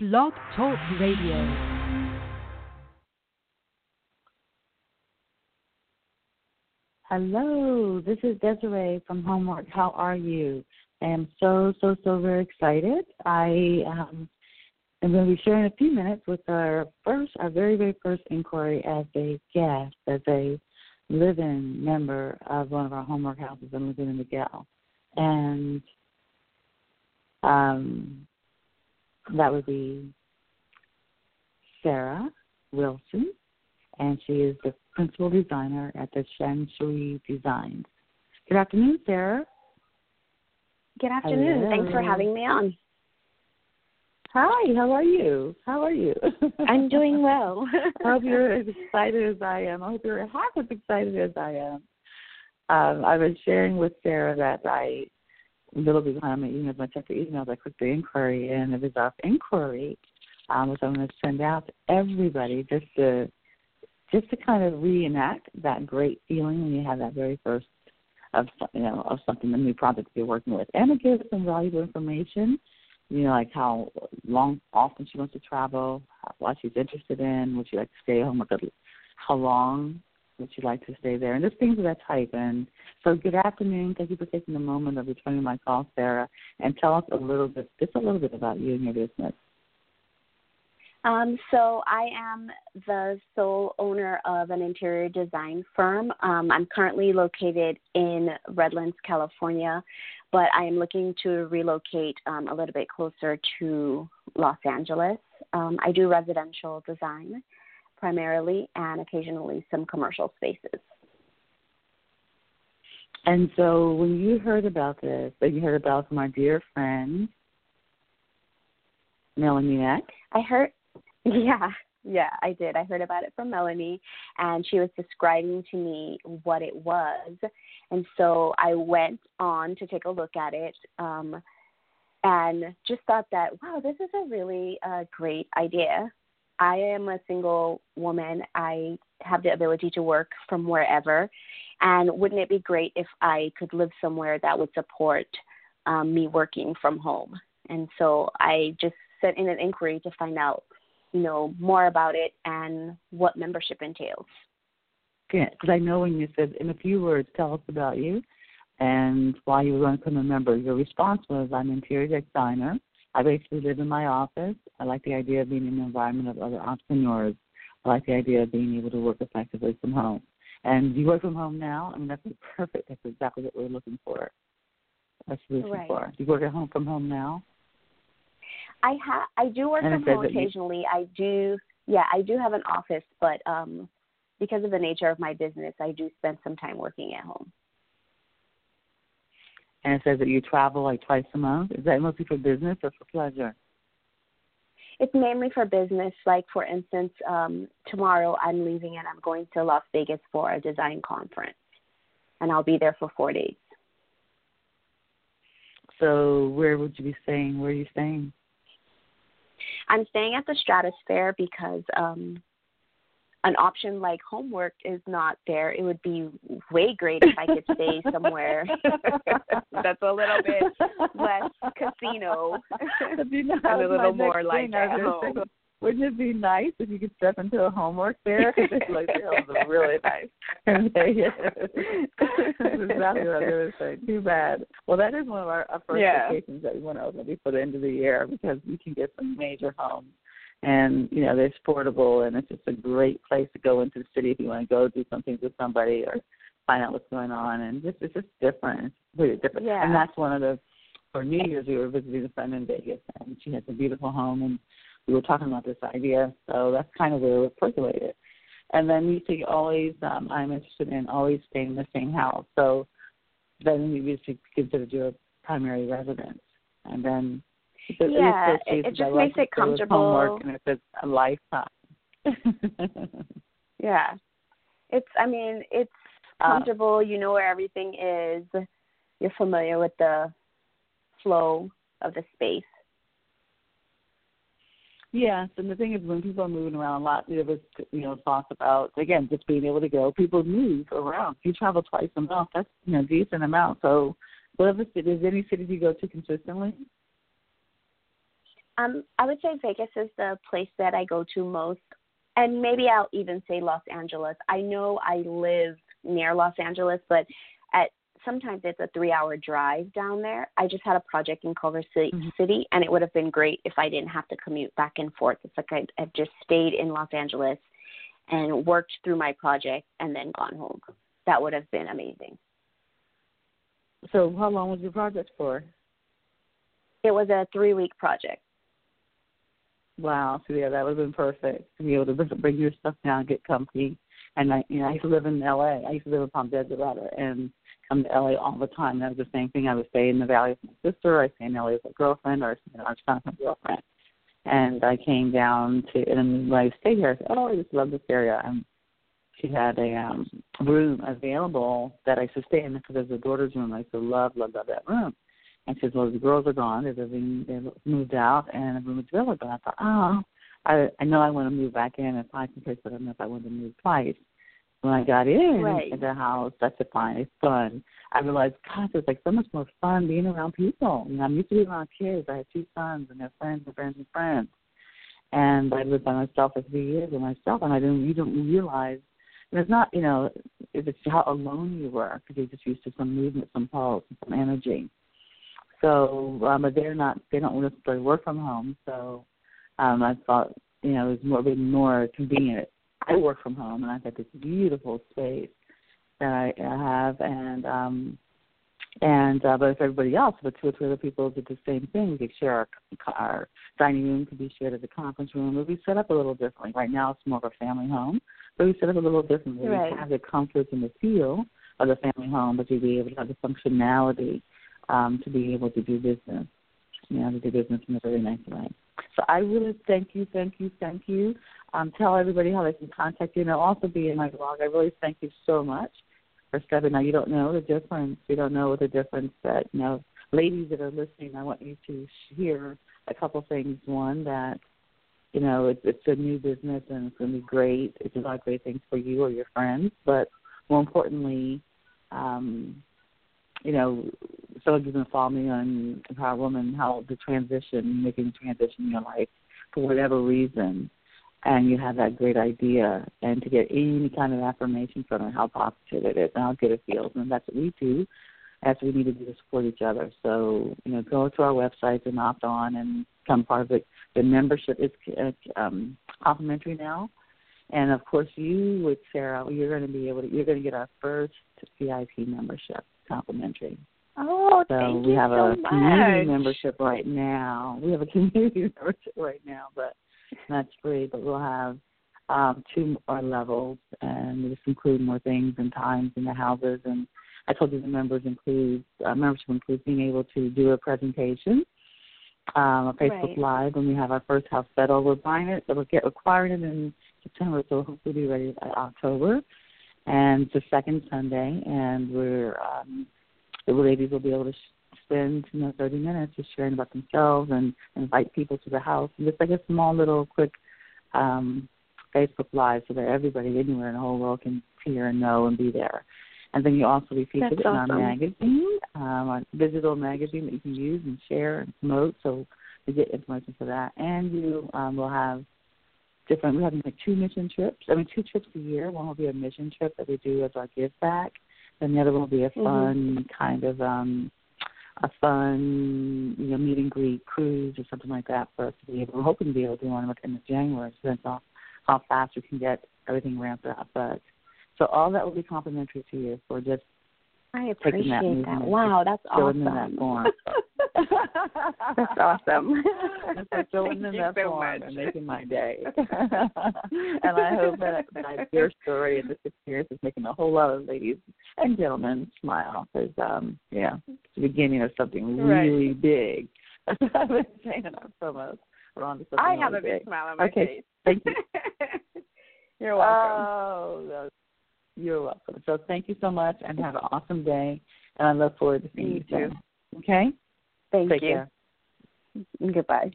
Blog Talk Radio. Hello, this is Desiree from HomWork. How are you? I am so, so, so very excited. I um, am going to be sharing a few minutes with our first, our very, very first inquiry as a guest, as a live-in member of one of our HomWork houses in Laguna Niguel. And um, that would be Sarah Wilson, and she is the principal designer at the Shen Shui Designs. Good afternoon, Sarah. Good afternoon. Hello. Thanks for having me on. Hi, how are you? How are you? I'm doing well. I hope you're as excited as I am. I hope you're half as excited as I am. Um, I was sharing with Sarah that I, little bit behind my emails, I checked the emails, I clicked the inquiry, and it was our inquiry, um, which I'm going to send out to everybody just to just to kind of reenact that great feeling when you have that very first of you know of something, a new project you're working with, and it gives some valuable information. You know, like how long, often she wants to travel, what she's interested in, would she like to stay home, with how long would you'd like to stay there, and just things of that type. And so, good afternoon. Thank you for taking the moment of returning my call, Sarah, and tell us a little bit, just a little bit about you and your business. Um, so I am the sole owner of an interior design firm. Um, I'm currently located in Redlands, California, but I am looking to relocate um, a little bit closer to Los Angeles. Um, I do residential design primarily and occasionally some commercial spaces. And so when you heard about this, that you heard about from our dear friend Melanie Eck, I heard, yeah, yeah, I did. I heard about it from Melanie, and she was describing to me what it was. And so I went on to take a look at it um, and just thought that, wow, this is a really uh, great idea. I am a single woman. I have the ability to work from wherever. And wouldn't it be great if I could live somewhere that would support um, me working from home? And so I just sent in an inquiry to find out, you know, more about it and what membership entails. Yeah, because I know when you said in a few words, tell us about you and why you were going to become a member. Your response was, I'm interior designer. I basically live in my office. I like the idea of being in an environment of other entrepreneurs. I like the idea of being able to work effectively from home. And you work from home now? I mean, that's perfect. That's exactly what we're looking for. A solution Right. for. Do you work at home from home now? I ha- I do work And from home that you- occasionally. I do yeah, I do have an office, but um because of the nature of my business, I do spend some time working at home. And it says that you travel like twice a month. Is that mostly for business or for pleasure? It's mainly for business. Like for instance, um, tomorrow I'm leaving and I'm going to Las Vegas for a design conference, and I'll be there for four days. So where would you be staying? Where are you staying? I'm staying at the Stratosphere because um, an option like HomWork is not there. It would be way great if I could stay somewhere that's a little bit less casino That'd be nice. and a little more like at home. thinking, Wouldn't it be nice if you could step into a HomWork there? Because it's like, that was really nice. And there That's exactly what I was going to say. Too bad. Well, that is one of our, our first Yeah. vacations that we want to open before the end of the year because you can get some major homes. And, you know, they're portable and it's just a great place to go into the city if you want to go do something with somebody or find out what's going on. And just it's just different. It's really different. Yeah. And that's one of the for New Year's we were visiting a friend in Vegas and she has a beautiful home and we were talking about this idea. So that's kind of where it percolated. And then you see always um I'm interested in always staying in the same house. So then you should consider your primary residence. And then Yeah, it- it just like makes to it comfortable. HomWork and if it's a lifetime. Yeah. It's I mean, it's Uh, comfortable, you know where everything is. You're familiar with the flow of the space. Yes, and the thing is, when people are moving around a lot, there was you know thoughts about again just being able to go. People move around. You travel twice a month, that's you know decent amount. So, whatever city, is there any cities you go to consistently? Um, I would say Vegas is the place that I go to most, and maybe I'll even say Los Angeles. I know I live near Los Angeles, but at sometimes it's a three-hour drive down there. I just had a project in Culver City, Mhm. City, and it would have been great if I didn't have to commute back and forth. It's like I, I've just stayed in Los Angeles and worked through my project and then gone home. That would have been amazing. So, how long was your project for? It was a three-week project. Wow. So yeah, that would have been perfect to be able to bring- your stuff down, get comfy. And I, you know, I used to live in L.A. I used to live in Palm Desert and come to L.A. all the time. That was the same thing. I would stay in the Valley with my sister. I stay in L.A. with my girlfriend, or you know, I was my girlfriend. And I came down to, and when I stayed here, I said, "Oh, I just love this area." And she had a um room available that I used to stay in because it was a daughter's room. I used to love, love, love that room. And she says, well, the girls are gone. They're living, they moved out, and the room is available. And I thought, oh, I I know I want to move back in and find some place, but I don't know if I want to move twice. When I got in Right. the house, that's a fine, it's fun. I realized, gosh, it's like so much more fun being around people. You know, I'm used to being around kids. I have two sons, and they're friends and friends and friends. And I lived by myself for three years by myself, and I didn't, you don't realize and it's not, you know, it's how alone you were because you're just used to some movement, some pulse, some energy. So, um, but they're not, they don't necessarily work from home. So, um, I thought, you know, it was more, being more convenient. I work from home, and I've got this beautiful space that I, I have, and um, and uh, but if everybody else, but two or three other people did the same thing, we could share our, our dining room could be shared as a conference room. But we set up a little differently. Right now, it's more of a family home, but we set up a little differently. Right. We have the comforts and the feel of the family home, but you'd be able to have the functionality um, to be able to do business. You know, to do business in a very nice way. So I really thank you, thank you, thank you. Um, tell everybody how they can contact you, and it'll also be in my blog. I really thank you so much for stepping. Now you don't know the difference. You don't know the difference that you know, ladies that are listening. I want you to hear a couple things. One that you know it's, it's a new business and it's going to be great. It's a lot of great things for you or your friends, but more importantly, um, you know, of you can follow me on Empower Woman, how the transition, making transition in your life for whatever reason, and you have that great idea, and to get any kind of affirmation from it, how positive it is, and how good it feels, and that's what we do. What we need to do to support each other. So, you know, go to our website and opt on and become part of it. The membership is uh, um, complimentary now. And of course, you with Sarah, you're going to be able to. You're going to get our first VIP membership complimentary. Oh, So thank we you have so a much. community membership right now. We have a community membership right now, but that's free. But we'll have um, two more levels, and this include more things and times in the houses. And I told you the members include uh, membership includes being able to do a presentation, um, a Facebook Right. Live when we have our first house settled. We're buying it, so we'll get acquiring it in September, so hopefully be ready by October. And it's the second Sunday, and we're um, the ladies will be able to sh- spend you know 30 minutes just sharing about themselves and invite people to the house. And just like a small little quick um, Facebook Live so that everybody anywhere in the whole world can hear and know and be there. And then you also be featured That's in our magazine, um, our digital magazine that you can use and share and promote. So you get information for that. And you um, will have different, we have like two mission trips. I mean, two trips a year. One will be a mission trip that we do as our give back. And the other will be a Mhm. fun kind of um, a fun, you know, meet and greet cruise or something like that for us to be able. We're hoping to be able to do one within the January. So that's how how fast we can get everything ramped up. But so all that will be complimentary to you for just I taking that appreciate that. Wow, that's awesome. that. That's awesome. That's for filling Thank in you that so form much. and making my day. and I hope that, that your story and this experience is making a whole lot of ladies and gentlemen smile because, um, yeah, it's the beginning of something Right. really big. That's what I've been saying in promos. We're on to something I have really a big big. smile on my Okay, face. Thank you. You're welcome. Oh, you're welcome. So thank you so much and have an awesome day. And I look forward to seeing You you soon. too. Okay? Thank Take you. care. Goodbye.